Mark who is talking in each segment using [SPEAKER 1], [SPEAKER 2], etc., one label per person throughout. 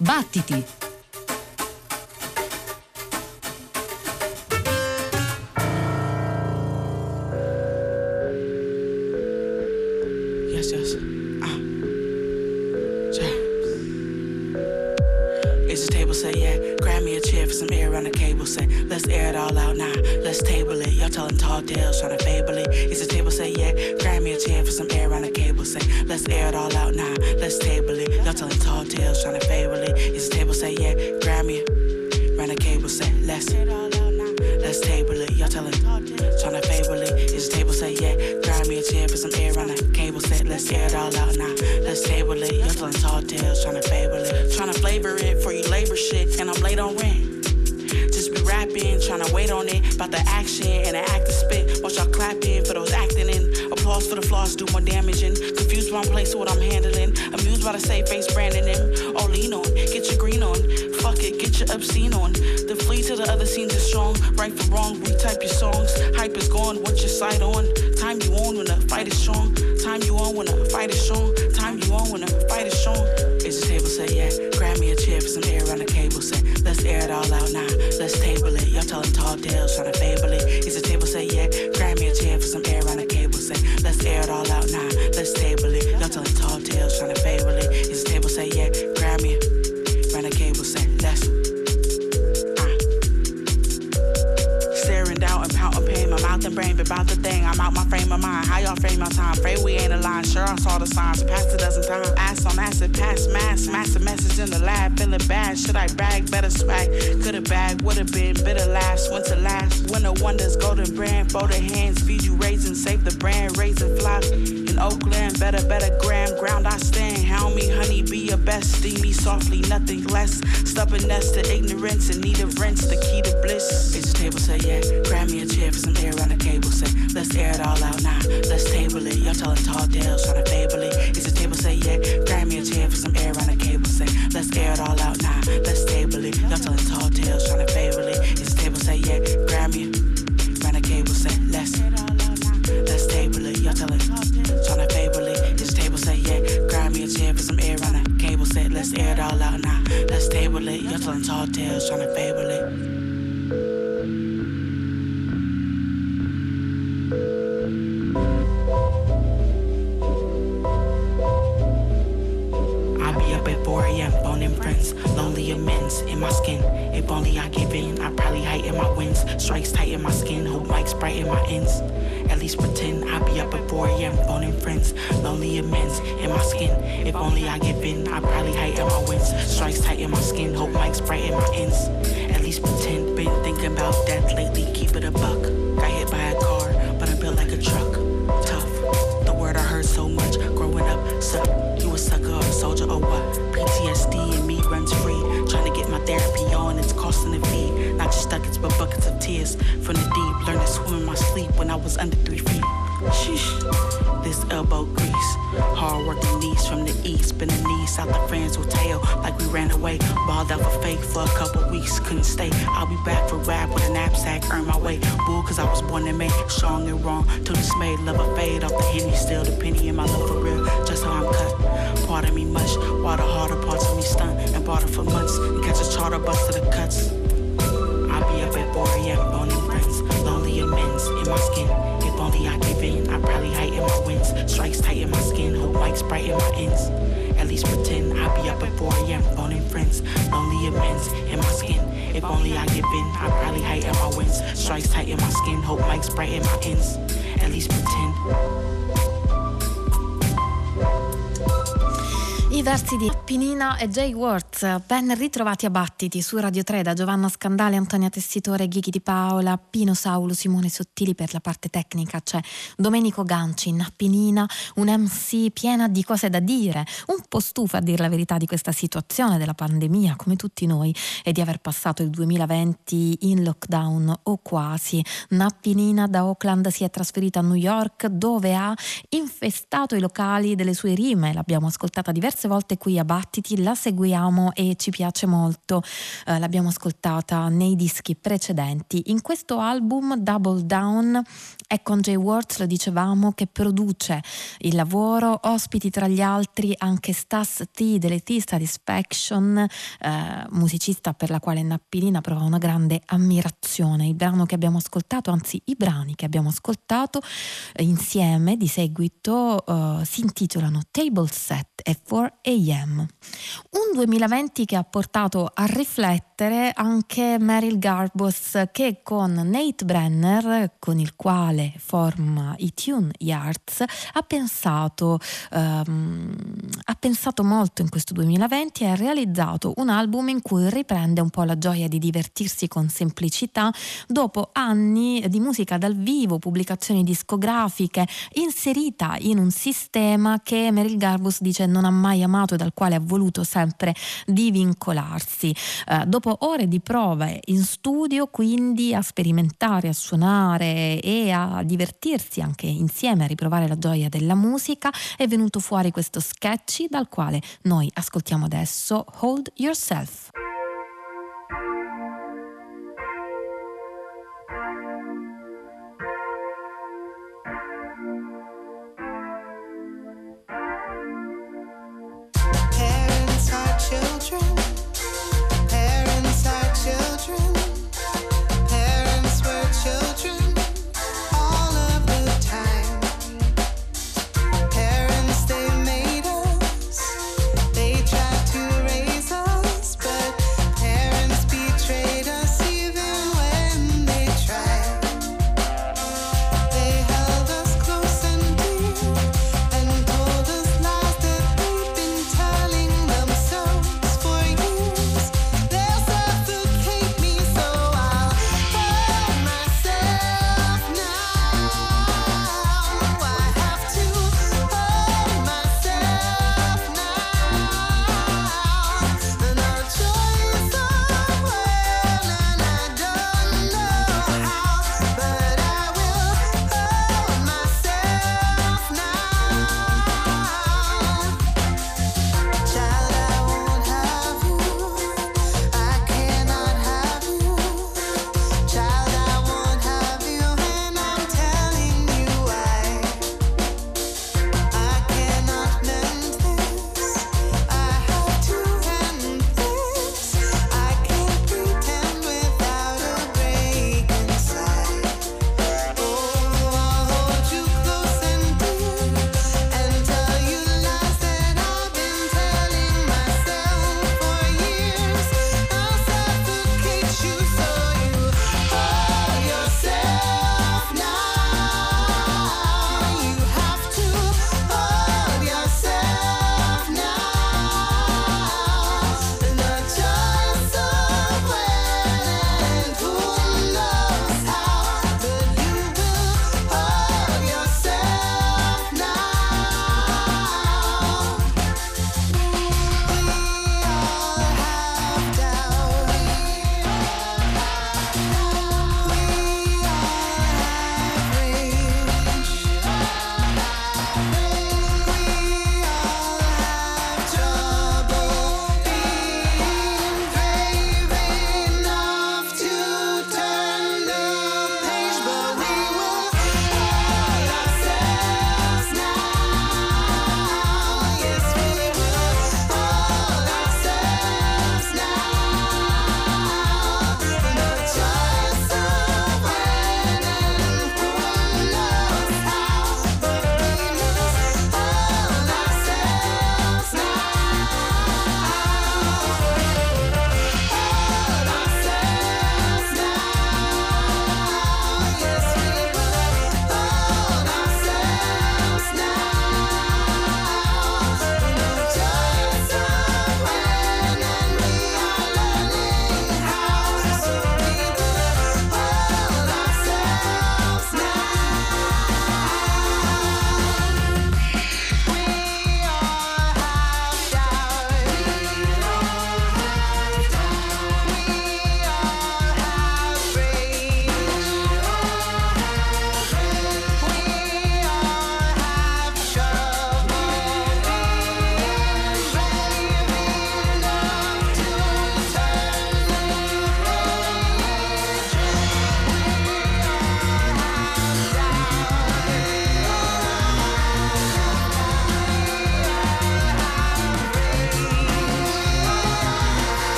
[SPEAKER 1] Battiti!
[SPEAKER 2] Safe face branding them. Oh, lean on, get your green on. Fuck it, get your obscene on. The flee to the other scenes is strong. Right for wrong, retype your songs. Hype is gone, what's your side on? Signs. Passed a dozen times. Ass on acid, pass mass. Massive message in the lab. Feeling bad. Should I brag? Better swag. Could have bagged. Would have been. Bitter last. Winter last. Winter wonders. Golden brand. Fold hands. Feed you raisins. Save the brand. Raisin flock. In Oakland. Better, better gram. Ground I stand. How me, honey, be your best. Steam me softly. Nothing less. Stubbornness to ignorance. And need of rents. The key to bliss. It's a table say, yeah. Grab me a chair for some air on the cable set. let's air it all out now. Let's table it. Y'all telling tall tales, trying to fable it. It's a table say, yeah. 4 a.m. phoning friends, lonely amends in my skin. If only I give in, I probably heighten my wins. Strikes tight in my skin, hope mics bright in my ends. At least pretend I be up at 4 a.m. phoning friends, lonely amends in my skin. If only I give in, I probably heighten my wins. Strikes tight in my skin, hope mics bright in my ends. At least pretend, been thinking about death lately, keep it a buck. Got up. You a sucker a soldier or what? PTSD and me runs free. Trying to get my therapy on, it's costing a fee. Not just ducats, but buckets of tears from the deep. Learned to swim in my sleep when I was under three feet. Sheesh, this elbow grease. Hard working knees from the east. Been the knees out the friends will tell like we ran away. Balled out for fake for a couple weeks, couldn't stay. I'll be back for rap with a knapsack, earn my way. Bull, cause I was born and made strong and wrong. Till dismayed, love a fade off the henny. Still the penny in my love for real, just how I'm cut. Part of me mush, while the harder, parts of me stun. And barter for months, and catch a charter bus to the cuts. I be up at 4 a.m. boning friends, lonely amends in my skin. Only I give in, I probably heighten my wins. Strikes tight in my skin, hope mics bright in my ends. At least pretend I be up at 4 a.m. phoning friends, lonely amends in my skin. If only I give in, I probably heighten my wins. Strikes tight in my skin, hope mics bright in my ends. At least pretend.
[SPEAKER 1] I di Pinina e Jay Ben ritrovati a Battiti su Radio 3 da Giovanna Scandale, Antonia Tessitore, Ghighi Di Paola, Pino Saulo, Simone Sottili per la parte tecnica, c'è Domenico Ganci in Pinina, un MC piena di cose da dire, un po' stufa a dire la verità di questa situazione della pandemia come tutti noi e di aver passato il 2020 in lockdown o quasi. Nappinina da Oakland si è trasferita a New York dove ha infestato i locali delle sue rime, l'abbiamo ascoltata diverse volte qui a Battiti, la seguiamo e ci piace molto, eh, l'abbiamo ascoltata nei dischi precedenti. In questo album Double Down È con Jay Words, lo dicevamo, che produce il lavoro, ospiti tra gli altri anche Stas T T Satisfaction, eh, musicista per la quale Nappilina prova una grande ammirazione. Il brano che abbiamo ascoltato, anzi i brani che abbiamo ascoltato eh, insieme di seguito eh, si intitolano Table Set e 4 AM. Un 2020 che ha portato a riflettere anche Meryl Garbus che con Nate Brenner, con il quale forma i Tune Yards, ha pensato, um, ha pensato molto in questo 2020 e ha realizzato un album in cui riprende un po' la gioia di divertirsi con semplicità dopo anni di musica dal vivo, pubblicazioni discografiche, inserita in un sistema che Meryl Garbus dice non ha mai amato e dal quale ha voluto sempre divincolarsi. Eh, dopo ore di prove in studio, quindi a sperimentare, a suonare e a divertirsi anche insieme, a riprovare la gioia della musica, è venuto fuori questo sketchy dal quale noi ascoltiamo adesso Hold Yourself.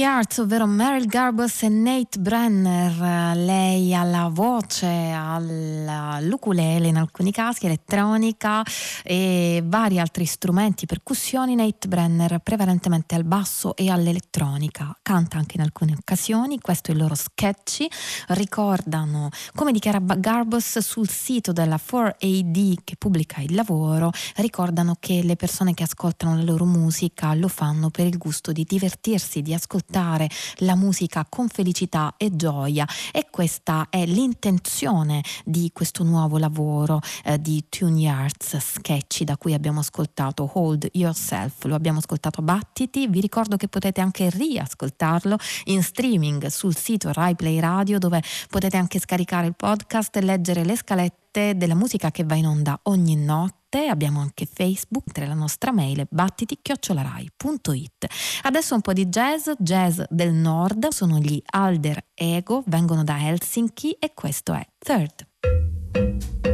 [SPEAKER 1] Yards, ovvero Meryl Garbus e Nate Brenner, lei alla voce, all'ukulele alcuni casi, elettronica e vari altri strumenti, percussioni, Nate Brenner prevalentemente al basso e all'elettronica, canta anche in alcune occasioni, questo è il loro sketchy, ricordano, come dichiara Garbus sul sito della 4AD che pubblica il lavoro, ricordano che le persone che ascoltano la loro musica lo fanno per il gusto di divertirsi, di ascoltare la musica con felicità e gioia. E questa è l'intenzione di questo nuovo lavoro eh, di Tune Yards Sketchy da cui abbiamo ascoltato Hold Yourself, lo abbiamo ascoltato a Battiti, vi ricordo che potete anche riascoltarlo in streaming sul sito Rai Play Radio dove potete anche scaricare il podcast e leggere le scalette della musica che va in onda ogni notte abbiamo anche Facebook, la nostra mail battiti-rai.it. Adesso un po' di jazz, jazz del nord, sono gli Alder Ego, vengono da Helsinki e questo è Third.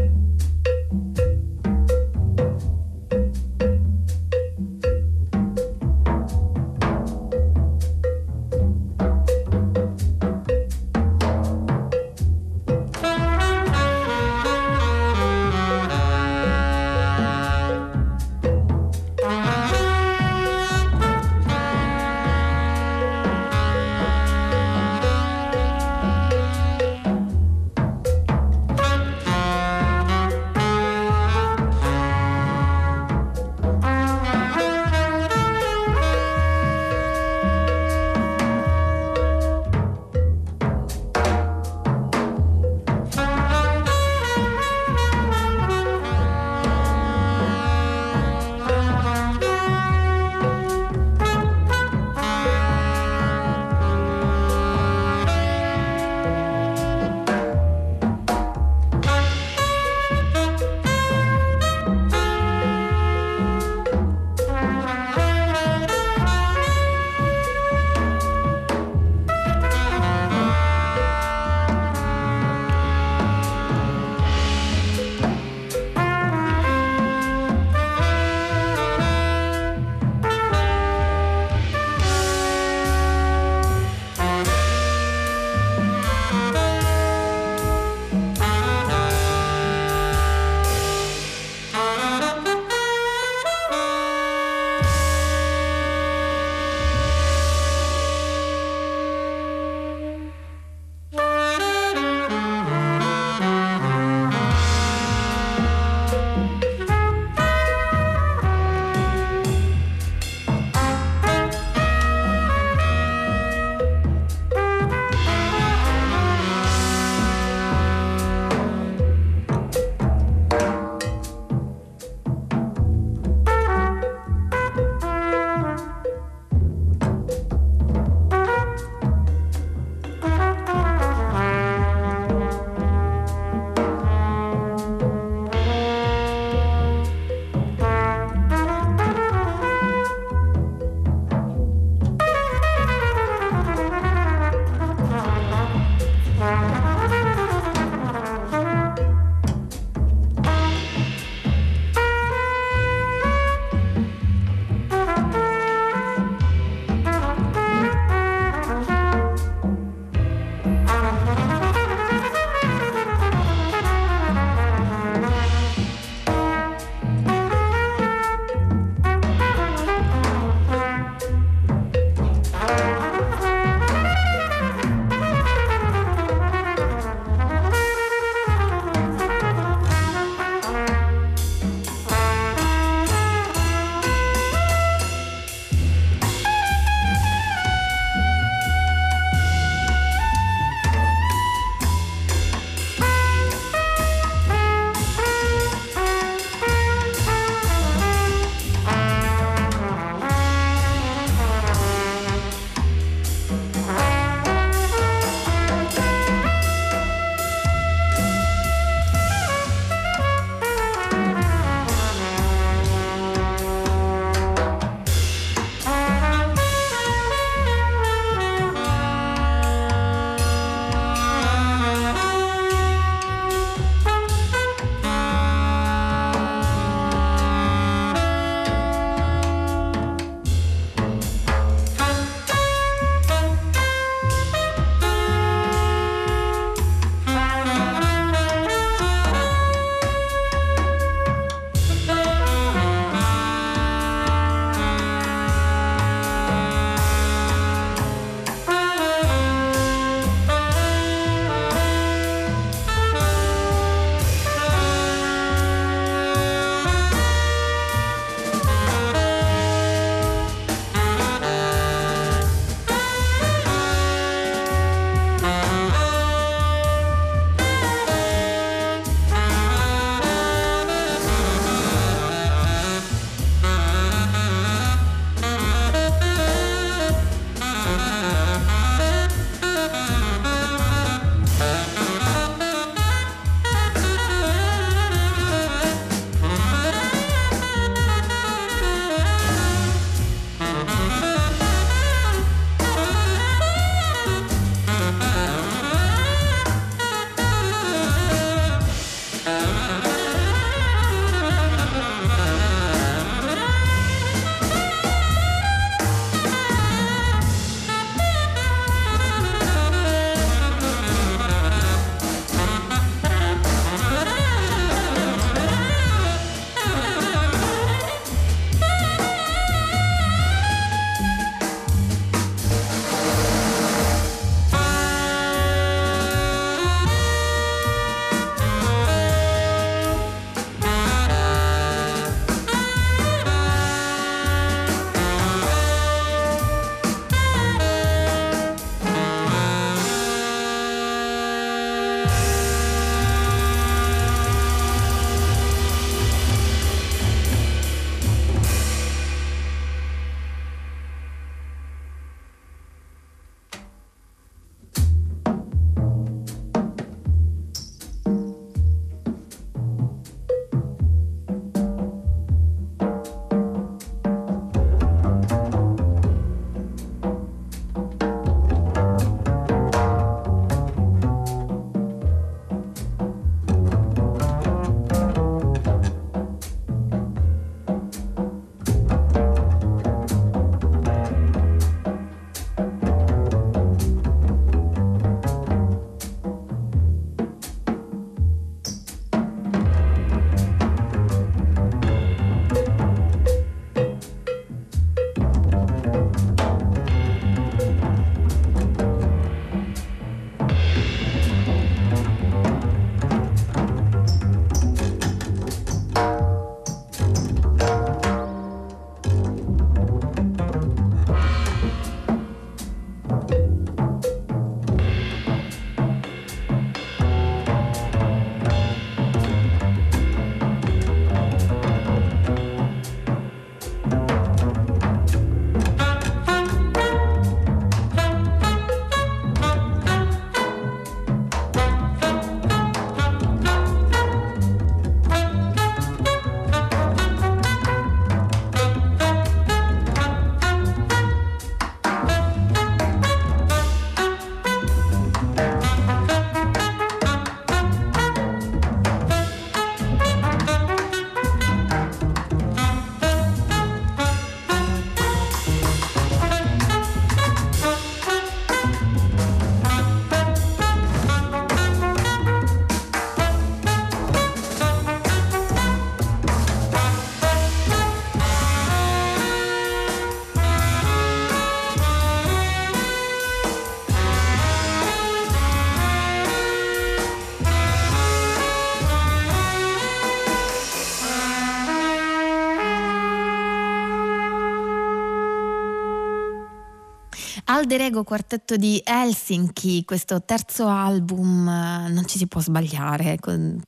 [SPEAKER 1] Alder Ego Quartetto di Helsinki, questo terzo album eh, non ci si può sbagliare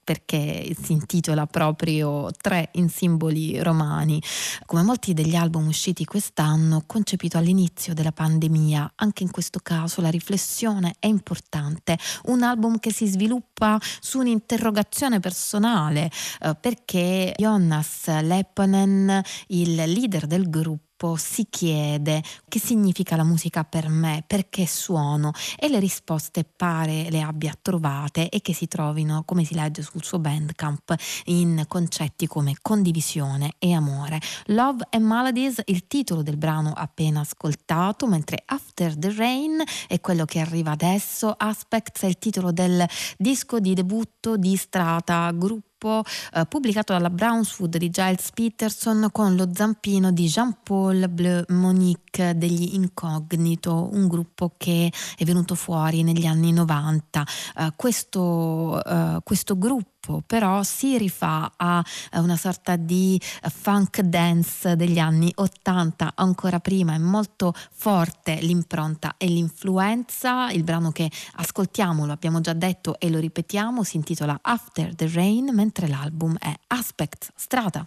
[SPEAKER 1] perché si intitola proprio Tre in simboli romani. Come molti degli album usciti quest'anno, concepito all'inizio della pandemia, anche in questo caso la riflessione è importante. Un album che si sviluppa su un'interrogazione personale eh, perché Jonas Lepponen, il leader del gruppo, tempo si chiede che significa la musica per me, perché suono e le risposte pare le abbia trovate e che si trovino, come si legge sul suo bandcamp, in concetti come condivisione e amore. Love and Melodies, il titolo del brano appena ascoltato, mentre After the Rain è quello che arriva adesso, Aspects è il titolo del disco di debutto di Strata, gruppo gruppo eh, pubblicato dalla Brownswood di Giles Peterson con lo zampino di Jean-Paul Bleu Monique degli Incognito, un gruppo che è venuto fuori negli anni 90. Eh, questo, eh, questo gruppo tempo, però si rifà a una sorta di funk dance degli anni 80, ancora prima è molto forte l'impronta e l'influenza. Il brano che ascoltiamo, lo abbiamo già detto e lo ripetiamo, si intitola After the Rain, mentre l'album è Aspect Strata.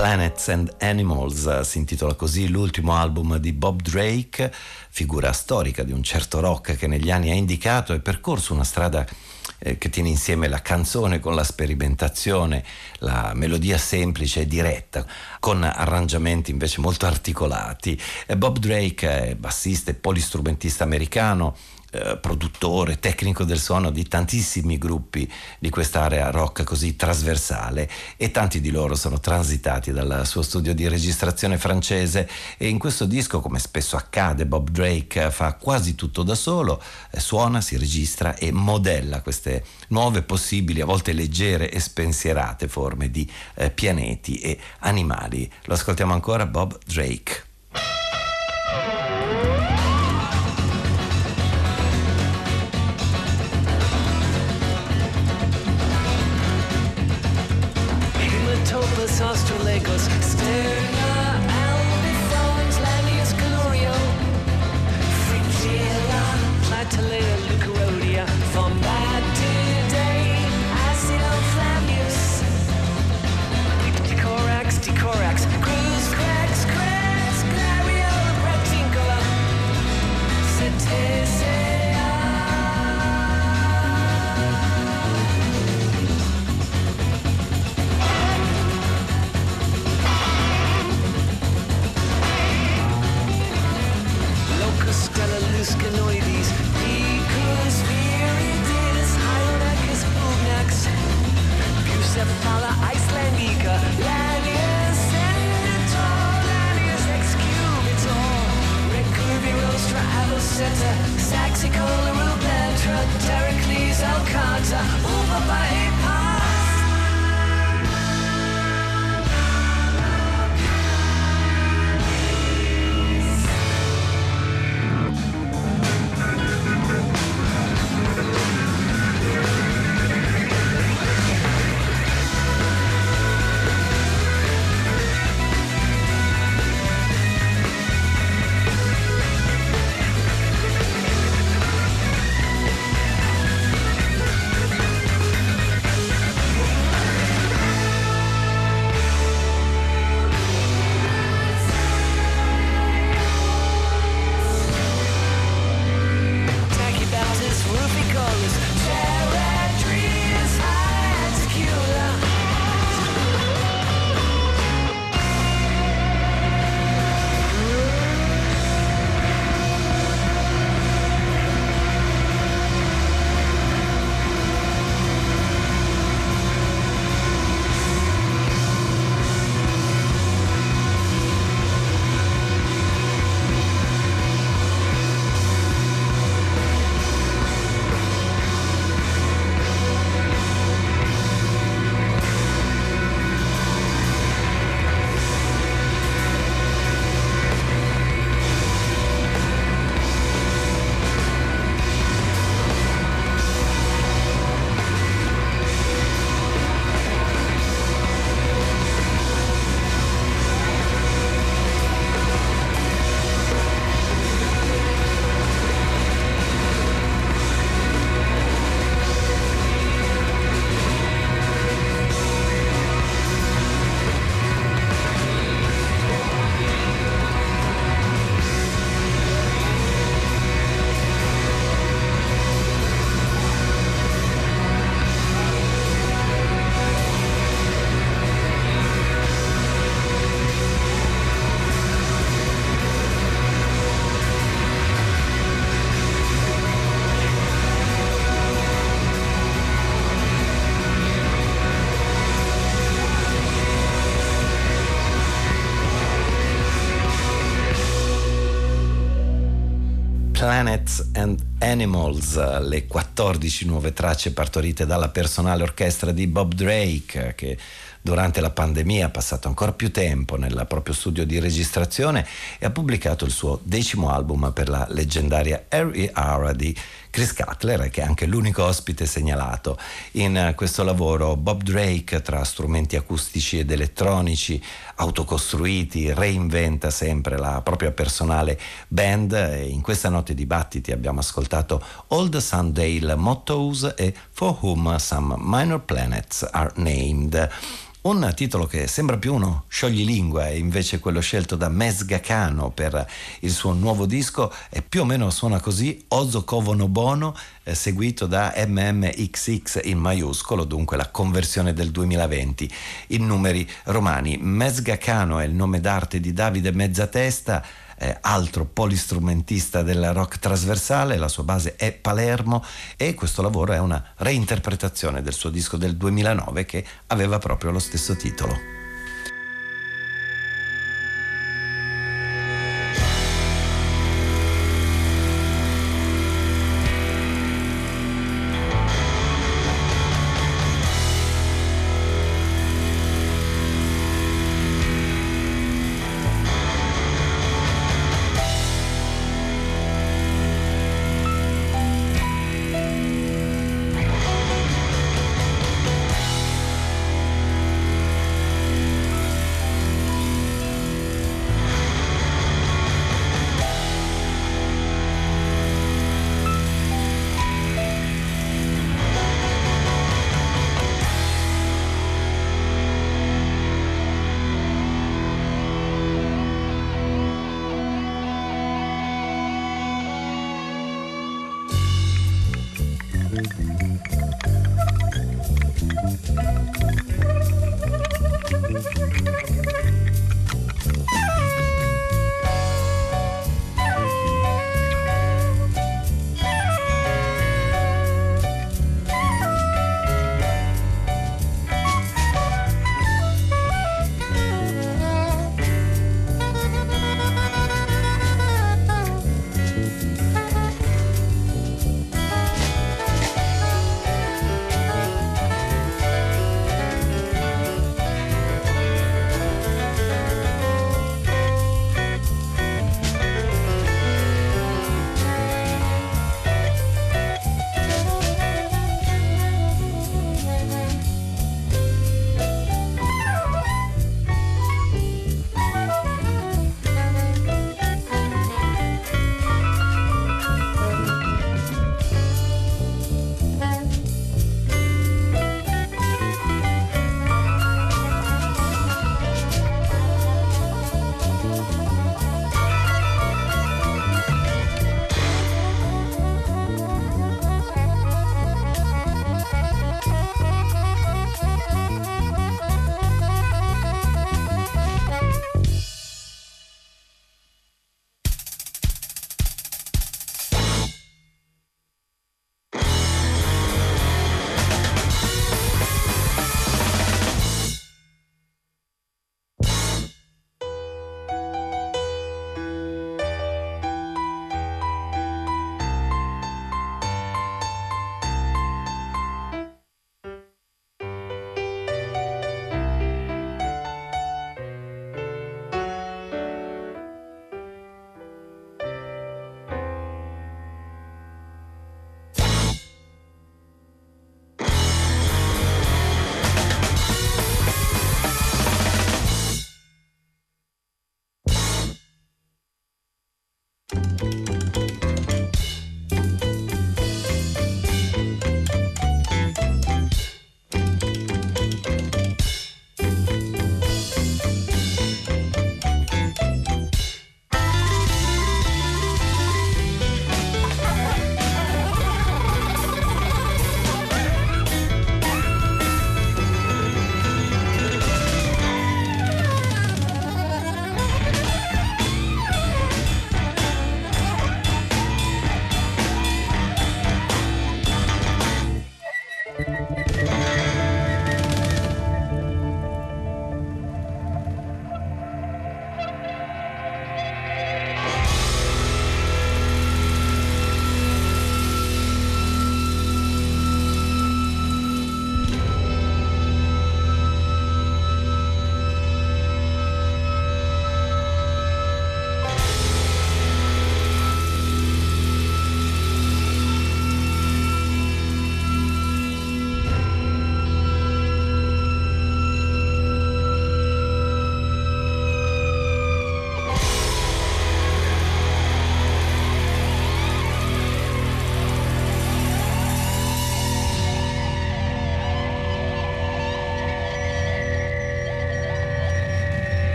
[SPEAKER 3] Planets and Animals, eh, si intitola così l'ultimo album di Bob Drake, figura storica di un certo rock che negli anni ha indicato e percorso una strada eh, che tiene insieme la canzone con la sperimentazione, la melodia semplice e diretta, con arrangiamenti invece molto articolati. Bob Drake è bassista e polistrumentista americano, eh, produttore, tecnico del suono di tantissimi gruppi di quest'area rock così trasversale e tanti di loro sono transitati dal suo studio di registrazione francese e in questo disco, come spesso accade, Bob Drake fa quasi tutto da solo, eh, suona, si registra e modella queste nuove possibili, a volte leggere e spensierate forme di eh, pianeti e animali. Lo ascoltiamo ancora Bob Drake.
[SPEAKER 4] Exeter, Saxicola, Rupert,
[SPEAKER 3] Heracles, alcata. Animals, le 14 nuove tracce partorite dalla personale orchestra di Bob Drake, che durante la pandemia ha passato ancora più tempo nel proprio studio di registrazione e ha pubblicato il suo decimo album per la leggendaria Harry Ara di Chris Cutler, che è anche l'unico ospite segnalato in questo lavoro. Bob Drake, tra strumenti acustici ed elettronici autocostruiti, reinventa sempre la propria personale band. E in questa notte di battiti abbiamo ascoltato Old Sundale Mottos e For Whom Some Minor Planets Are Named. Un titolo che sembra più uno scioglilingua e invece quello scelto da Mesga Kano per il suo nuovo disco e più o meno suona così Ozo Kovono Bono eh, seguito da MMXX in maiuscolo, dunque la conversione del 2020 in numeri romani. Mesga Kano è il nome d'arte di Davide Mezzatesta eh, altro polistrumentista del rock trasversale, la sua base è Palermo e questo lavoro è una reinterpretazione del suo disco del 2009 che aveva proprio lo stesso titolo.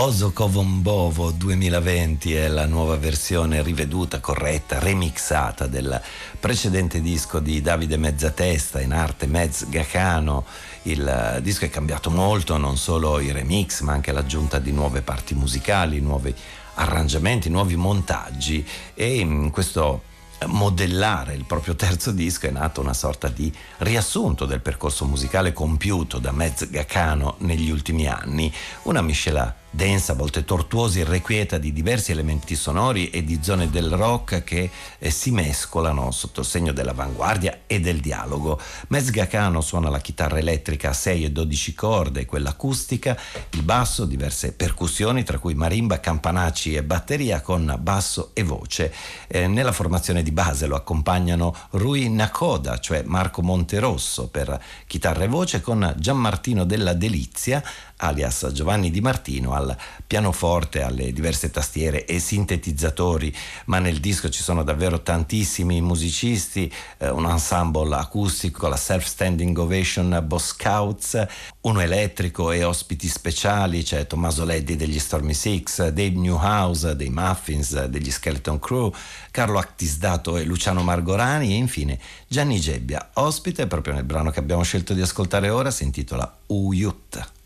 [SPEAKER 3] Oso Kovombovo 2020 è la nuova versione riveduta, corretta, remixata del precedente disco di Davide Mezzatesta in arte Mezz Gacano. Il disco è cambiato molto, non solo i remix, ma anche l'aggiunta di nuove parti musicali, nuovi arrangiamenti, nuovi montaggi e in questo modellare il proprio terzo disco è nato una sorta di riassunto del percorso musicale compiuto da Mezz Gacano negli ultimi anni, una miscela densa, a volte tortuosa, irrequieta di diversi elementi sonori e di zone del rock che eh, si mescolano sotto il segno dell'avanguardia e del dialogo. Mezgacano suona la chitarra elettrica a 6 e 12 corde, quella acustica, il basso, diverse percussioni, tra cui marimba, campanacci e batteria con basso e voce. Eh, nella formazione di base lo accompagnano Rui Nakoda, cioè Marco Monterosso per chitarra e voce, con Gianmartino della Delizia alias Giovanni Di Martino, al pianoforte, alle diverse tastiere e sintetizzatori, ma nel disco ci sono davvero tantissimi musicisti, eh, un ensemble acustico, la Self-Standing Ovation Boss Scouts, uno elettrico e ospiti speciali, c'è Tommaso Leddi degli Stormy Six, Dave Newhouse dei Muffins, degli Skeleton Crew, Carlo Actisdato e Luciano Margorani e infine Gianni Gebbia, ospite proprio nel brano che abbiamo scelto di ascoltare ora, si intitola Uyut.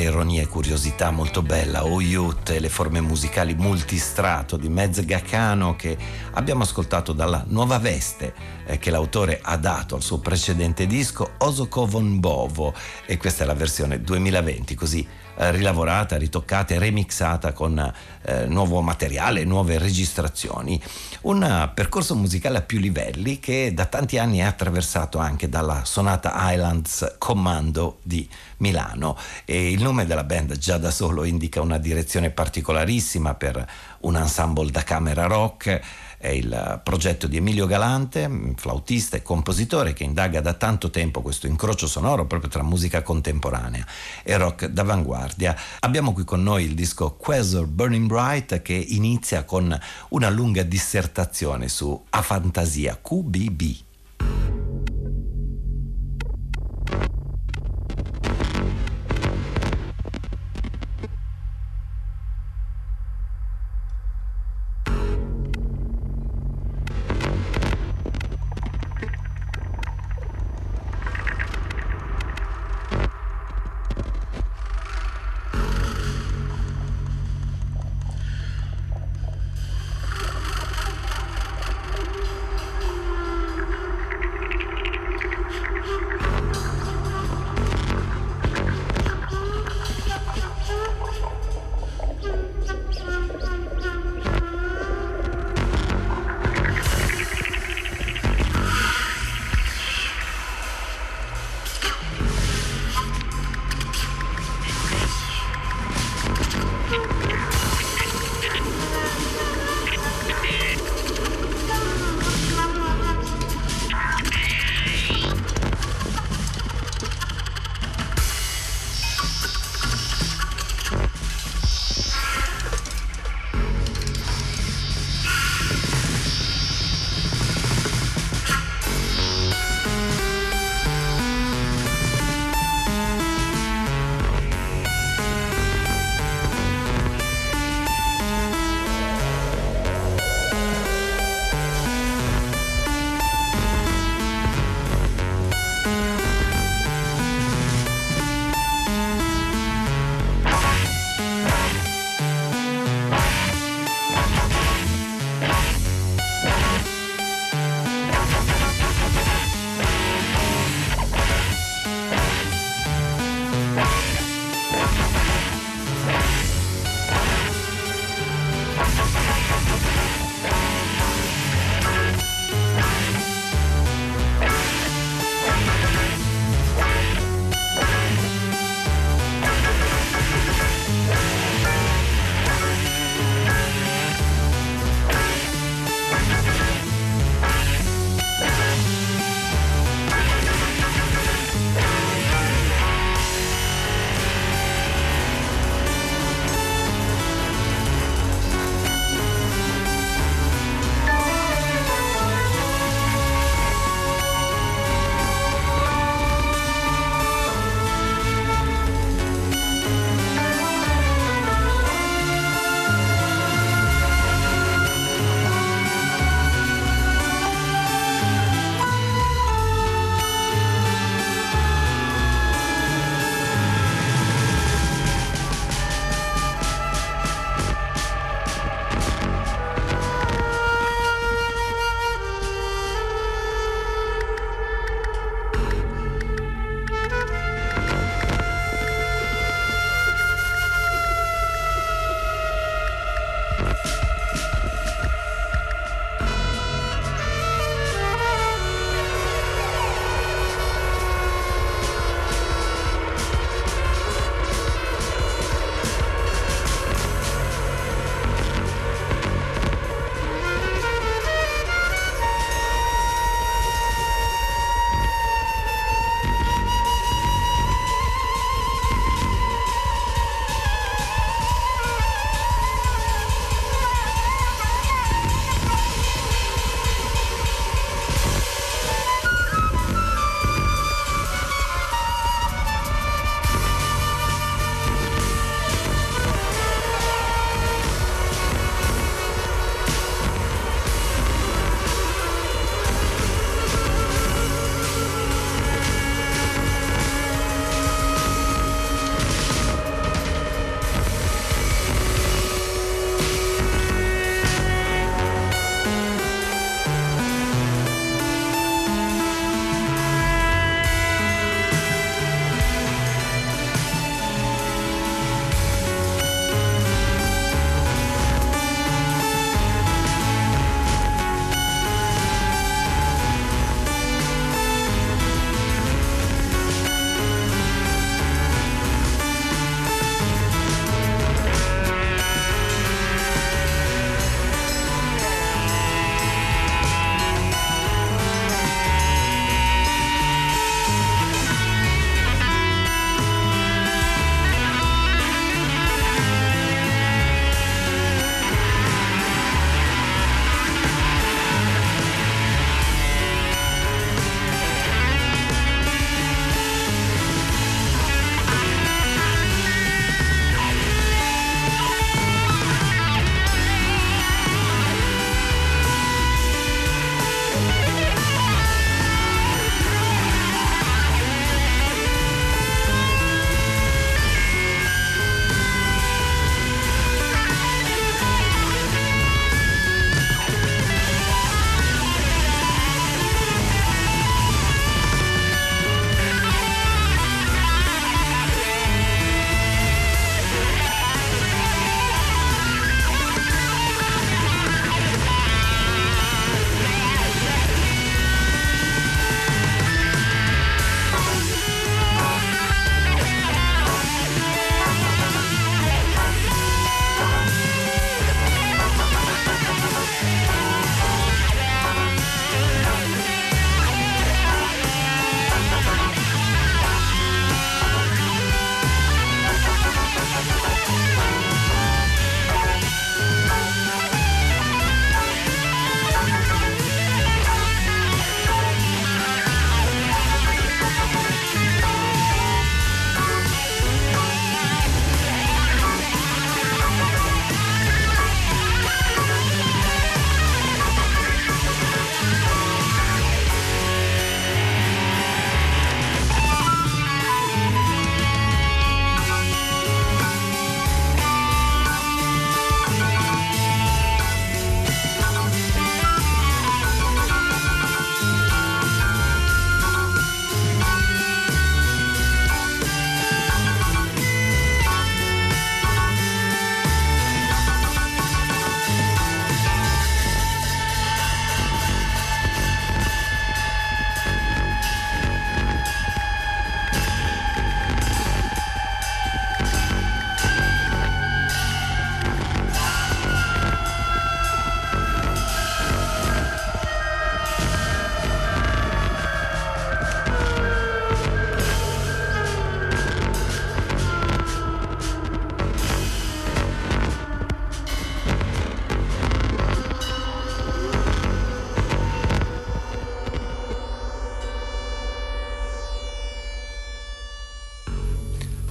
[SPEAKER 3] Ironia e curiosità molto bella, O Youth e le forme musicali multistrato di Mezz Gaccano che abbiamo ascoltato dalla nuova veste che l'autore ha dato al suo precedente disco Osoko von Bovo e questa è la versione 2020 così eh, rilavorata, ritoccata e remixata con eh, nuovo materiale, nuove registrazioni. Un percorso musicale a più livelli che da tanti anni è attraversato anche dalla sonata Islands Commando di Milano e il nome della band già da solo indica una direzione particolarissima per un ensemble da camera rock è il progetto di Emilio Galante, flautista e compositore che indaga da tanto tempo questo incrocio sonoro proprio tra musica contemporanea e rock d'avanguardia. Abbiamo qui con noi il disco Quasar Burning Bright che inizia con una lunga dissertazione su A Fantasia QBB.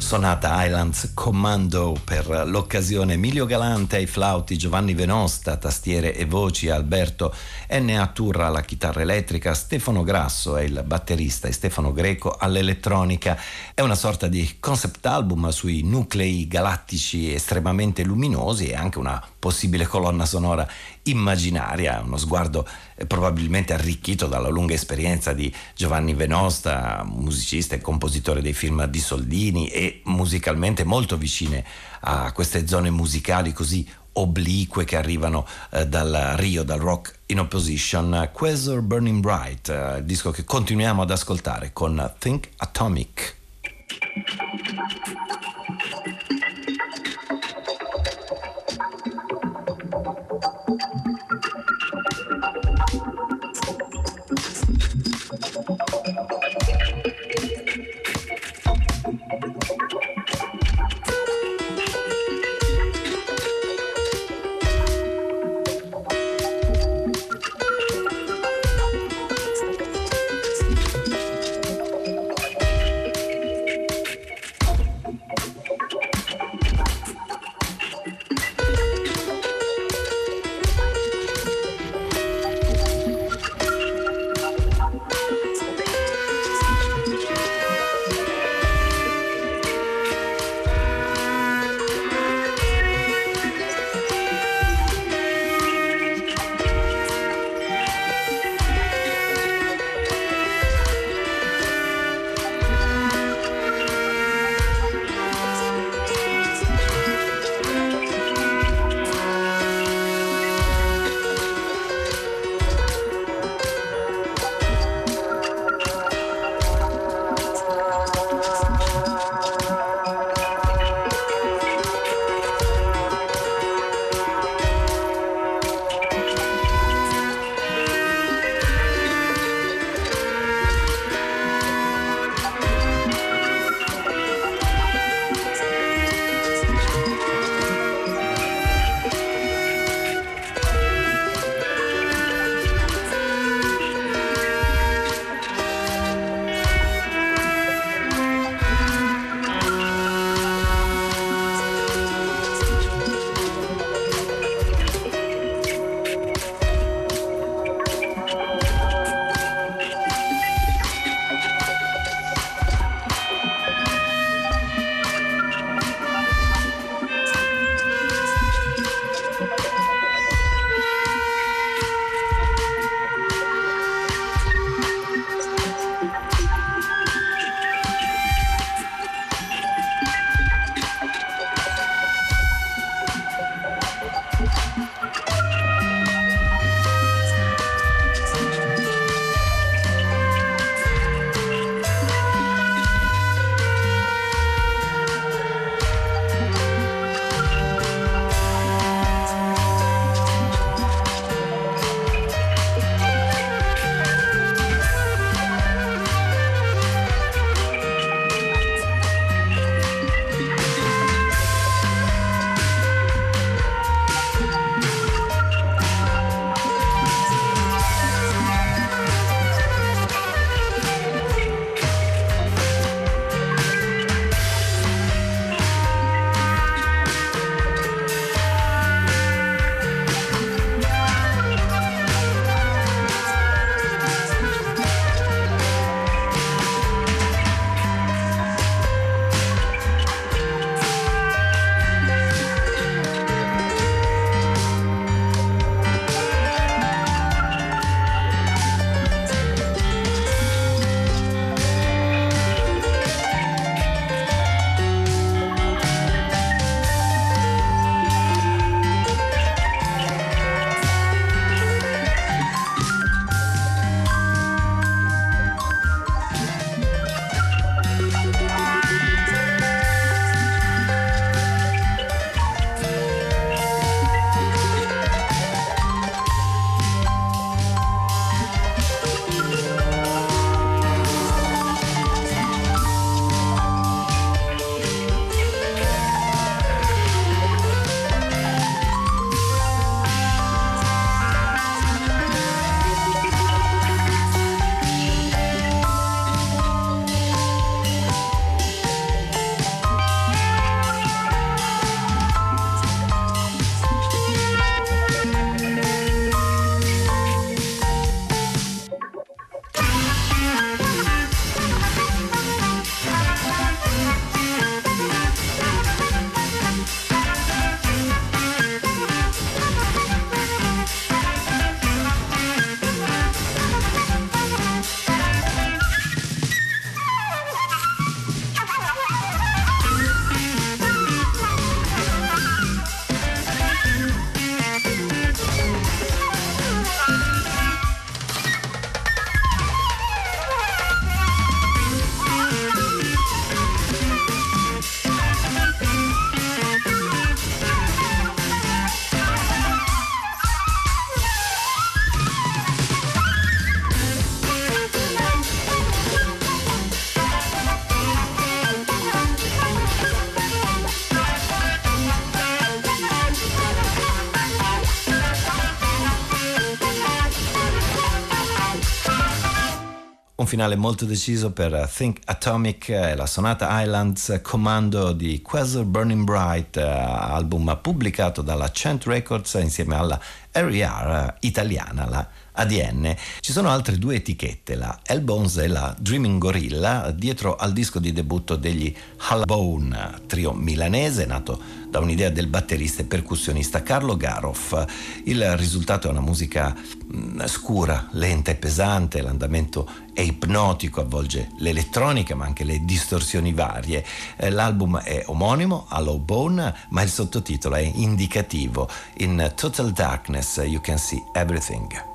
[SPEAKER 3] Sonata Islands Commando per l'occasione Emilio Galante ai flauti, Giovanni Venosta, tastiere e voci, Alberto N.A. Turra alla chitarra elettrica, Stefano Grasso è il batterista e Stefano Greco all'elettronica. È una sorta di concept album sui nuclei galattici estremamente luminosi e anche una possibile colonna sonora immaginaria, uno sguardo eh, probabilmente arricchito dalla lunga esperienza di Giovanni Venosta, musicista e compositore dei film di Soldini e musicalmente molto vicine a queste zone musicali così oblique che arrivano eh, dal Rio, dal Rock in Opposition, Quasar Burning Bright, eh, il disco che continuiamo ad ascoltare con Think Atomic. Finale molto deciso per Think Atomic e la sonata Islands comando di Quasar Burning Bright, eh, album pubblicato dalla Chant Records insieme alla RER italiana, la ADN. Ci sono altre due etichette, la Hellbones e la Dreaming Gorilla, dietro al disco di debutto degli Hullbone, trio milanese nato da un'idea del batterista e percussionista Carlo Garoff. Il risultato è una musica mm, scura, lenta e pesante, l'andamento è ipnotico, avvolge l'elettronica ma anche le distorsioni varie. Eh, l'album è omonimo, Hollow Bone, ma il sottotitolo è indicativo. In Total Darkness you can see everything.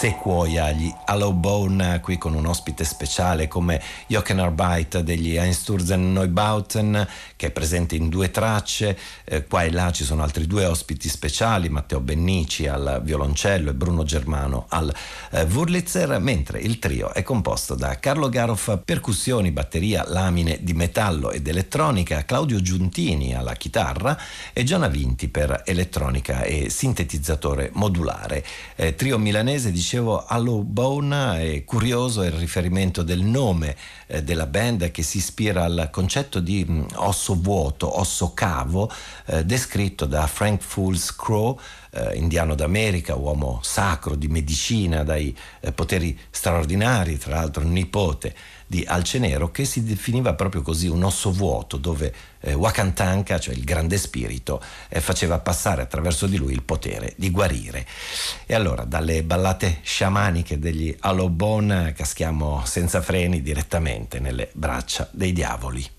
[SPEAKER 3] Sequoia agli Hollow Bone, qui con un ospite speciale come Jochen Arbeit degli Einsturzen Neubauten, che è presente in due tracce. Eh, qua e là ci sono altri due ospiti speciali, Matteo Bennici al violoncello e Bruno Germano al eh, Wurlitzer, mentre il trio è composto da Carlo Garoff, percussioni, batteria, lamine di metallo ed elettronica, Claudio Giuntini alla chitarra e Gianna Vinti per elettronica e sintetizzatore modulare. Eh, trio milanese, dicevo, Hollow Bone, è curioso il riferimento del nome eh, della band che si ispira al concetto di mh, mm, osso vuoto, osso cavo, eh, descritto da Frank Fools Crow, eh, indiano d'America, uomo sacro di medicina, dai eh, poteri straordinari, tra l'altro nipote di Alcenero, che si definiva proprio così un osso vuoto, dove eh, Wakantanka, cioè il grande spirito, eh, faceva passare attraverso di lui il potere di guarire. E allora, dalle ballate sciamaniche degli Alobon caschiamo senza freni direttamente nelle braccia dei diavoli.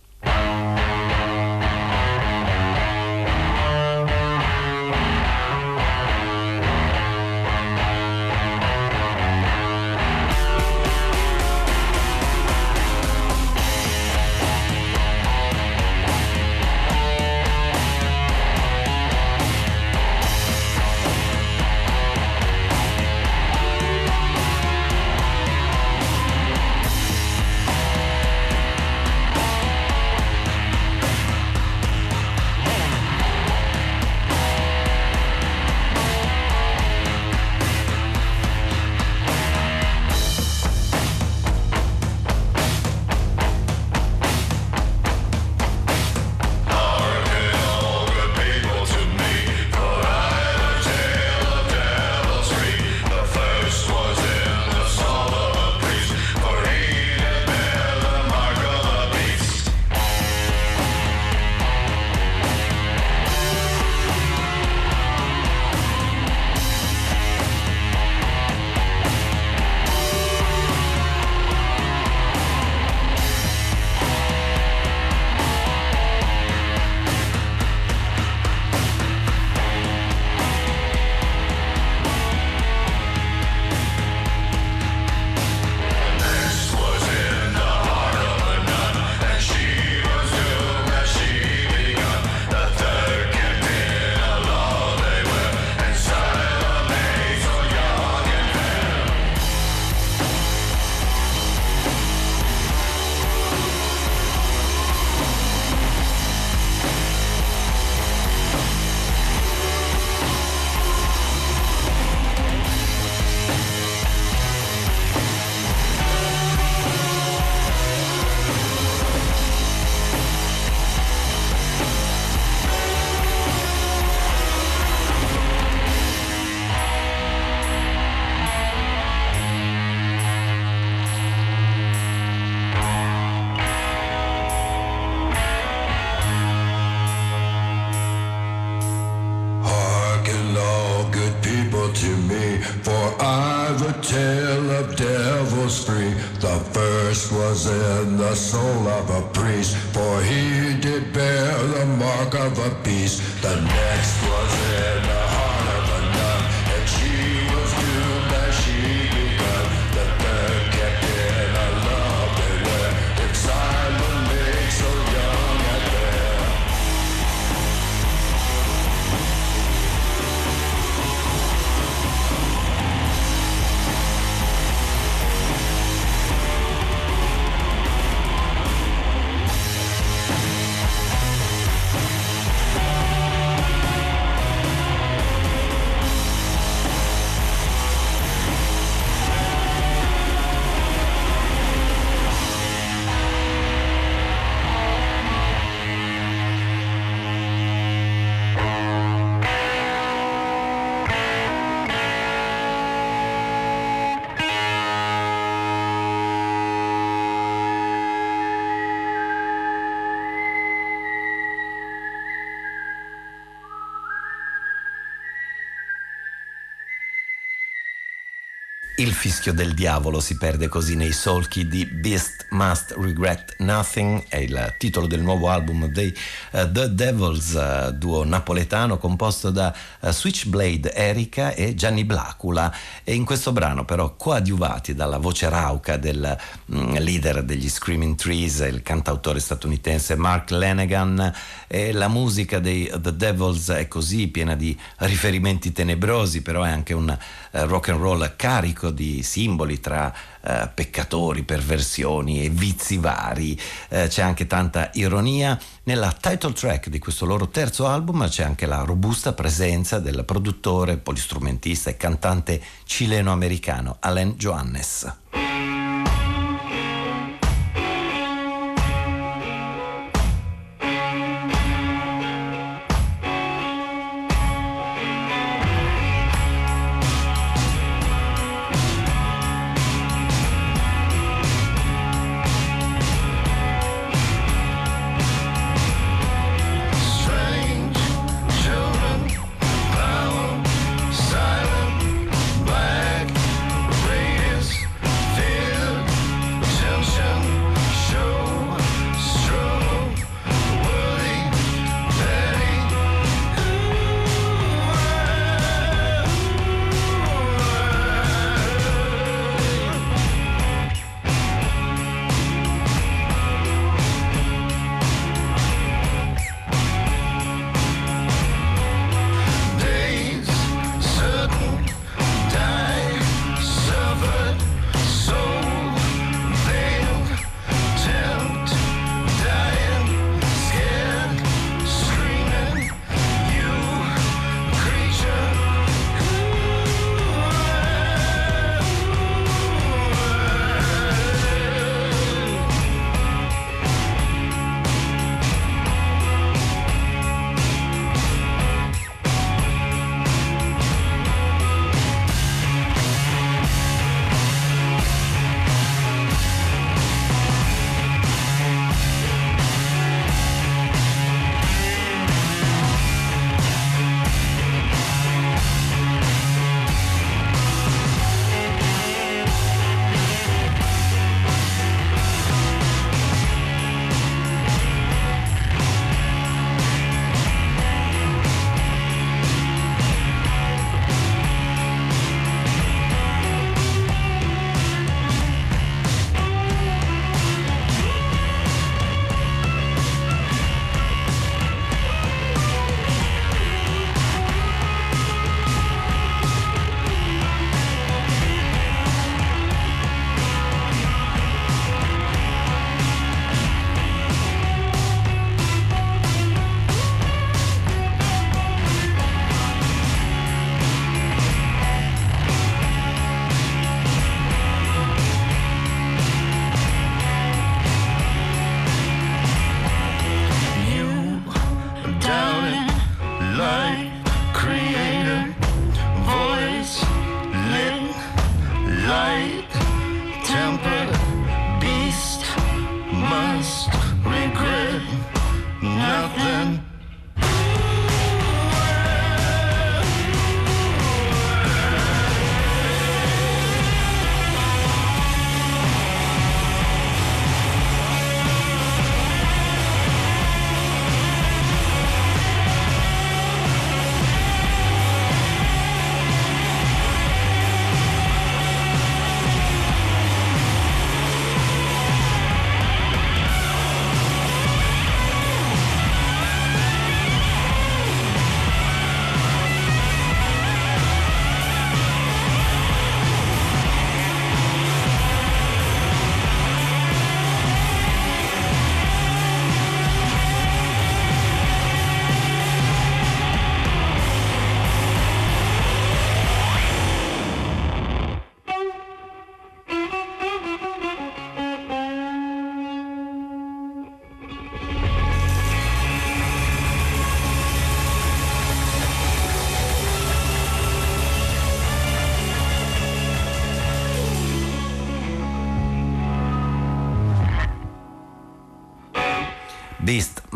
[SPEAKER 3] Fischio del diavolo si perde così nei solchi di Beast Must Regret Nothing, è il titolo del nuovo album dei uh, The Devils, uh, duo napoletano composto da uh, Switchblade Erika e Gianni Blacula e in questo brano però coadiuvati dalla voce rauca del um, leader degli Screaming Trees, il cantautore statunitense Mark Lanegan e la musica dei The Devils è così piena di riferimenti tenebrosi, però è anche un rock and roll carico di simboli tra eh, peccatori, perversioni e vizi vari. Eh, c'è anche tanta ironia. Nella title track di questo loro terzo album c'è anche la robusta presenza del produttore, polistrumentista e cantante cileno-americano Alain Johannes.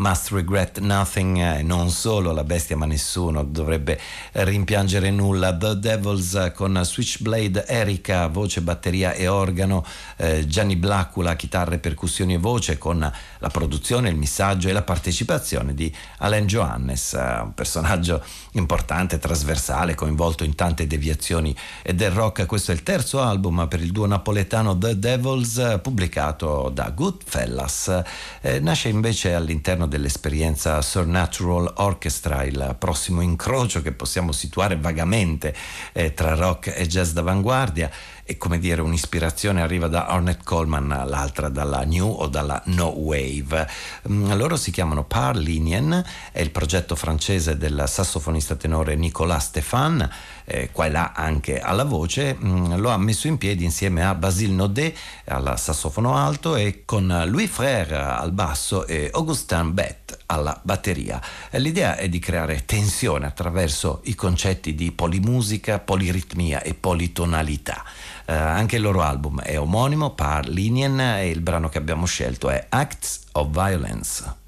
[SPEAKER 3] Must Regret Nothing, e non solo la bestia ma nessuno dovrebbe rimpiangere nulla. The Devils con Switchblade, Erika, voce, batteria e organo, eh, Gianni Blaccula, chitarre, percussioni e voce con la produzione, il missaggio e la partecipazione di Alain Johannes, un personaggio importante, trasversale, coinvolto in tante deviazioni del rock. Questo è il terzo album per il duo napoletano The Devils pubblicato da Goodfellas. Eh, nasce invece all'interno dell'esperienza Surnatural Orchestra, il prossimo incrocio che possiamo situare vagamente eh, tra rock e jazz d'avanguardia e come dire un'ispirazione arriva da Ornette Coleman, l'altra dalla New o dalla No Wave. Mm, loro si chiamano Par Linien, è il progetto francese del sassofonista tenore Nicolas Stéphane, eh, qua e là anche alla voce, mm, lo ha messo in piedi insieme a Basile Naudet al sassofono alto e con Louis Frère al basso e Augustin Bett alla batteria. L'idea è di creare tensione attraverso i concetti di polimusica, poliritmia e politonalità. Uh, anche il loro album è omonimo, Par Linien, e il brano che abbiamo scelto è Acts of Violence.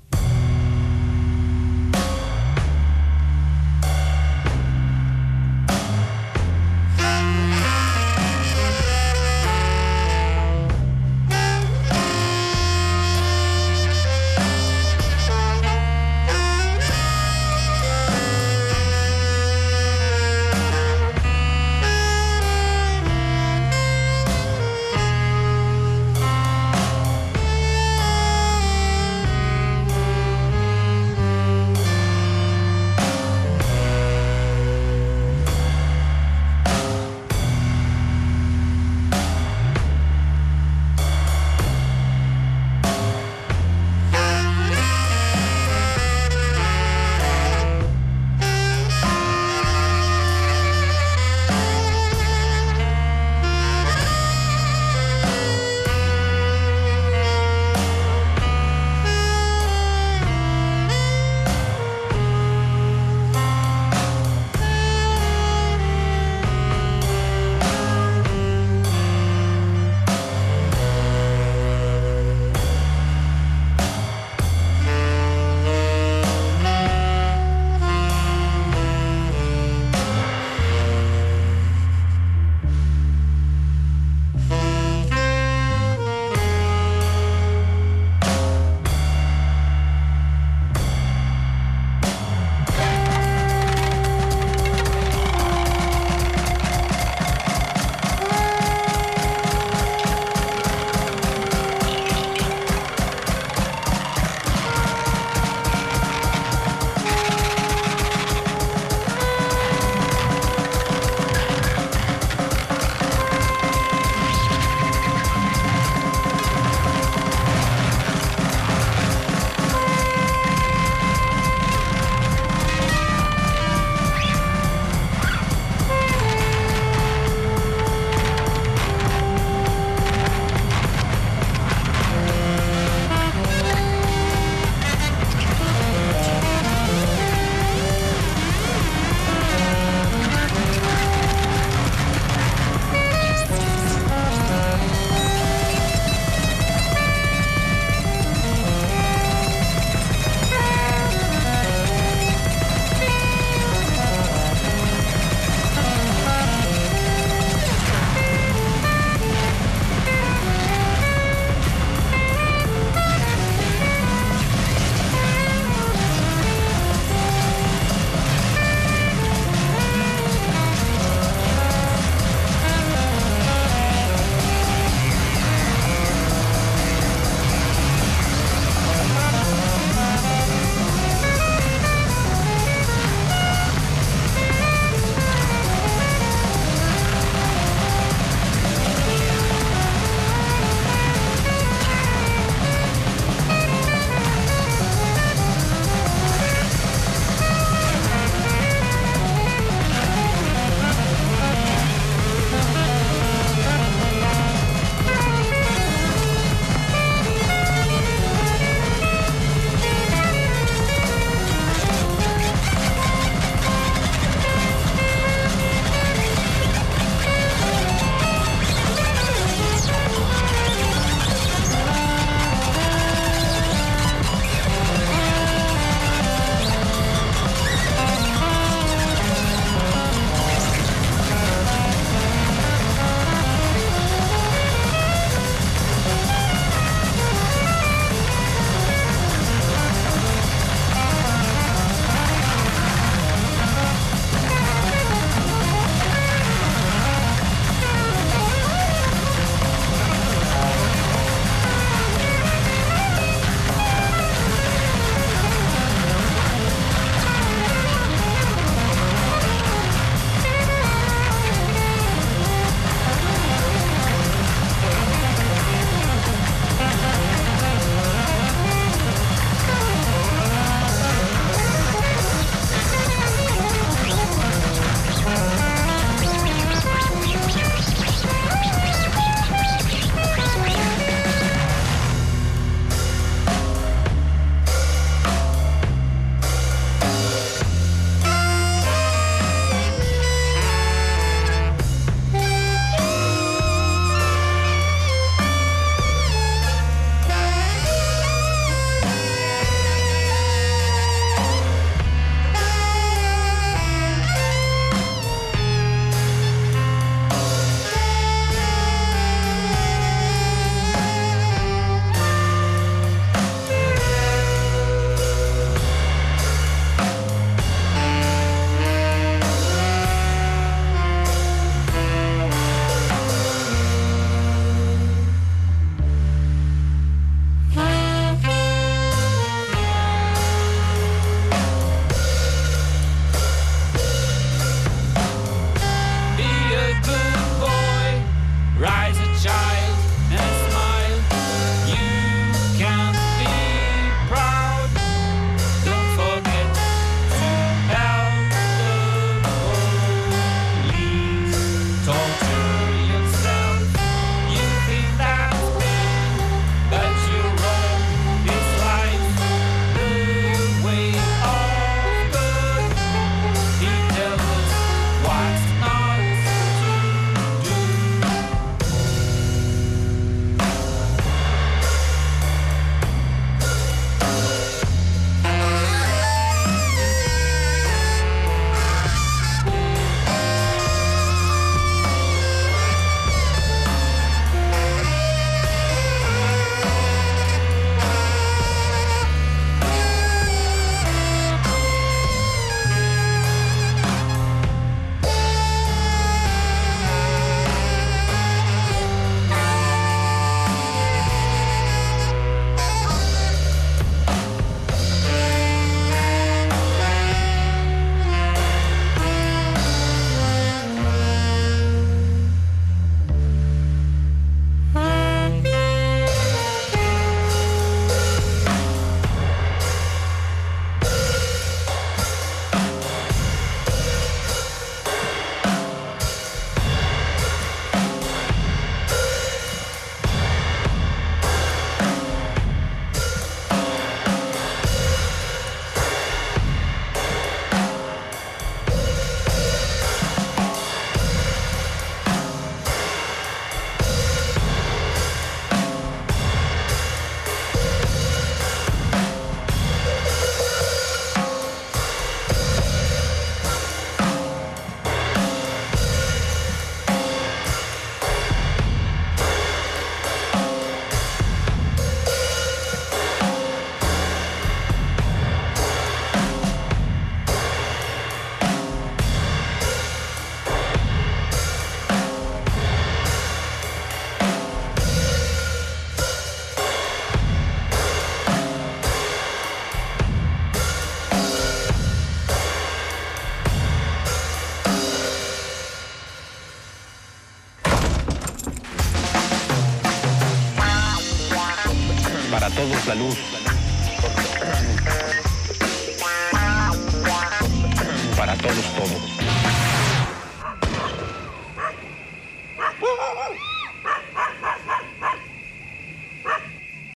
[SPEAKER 5] La luz.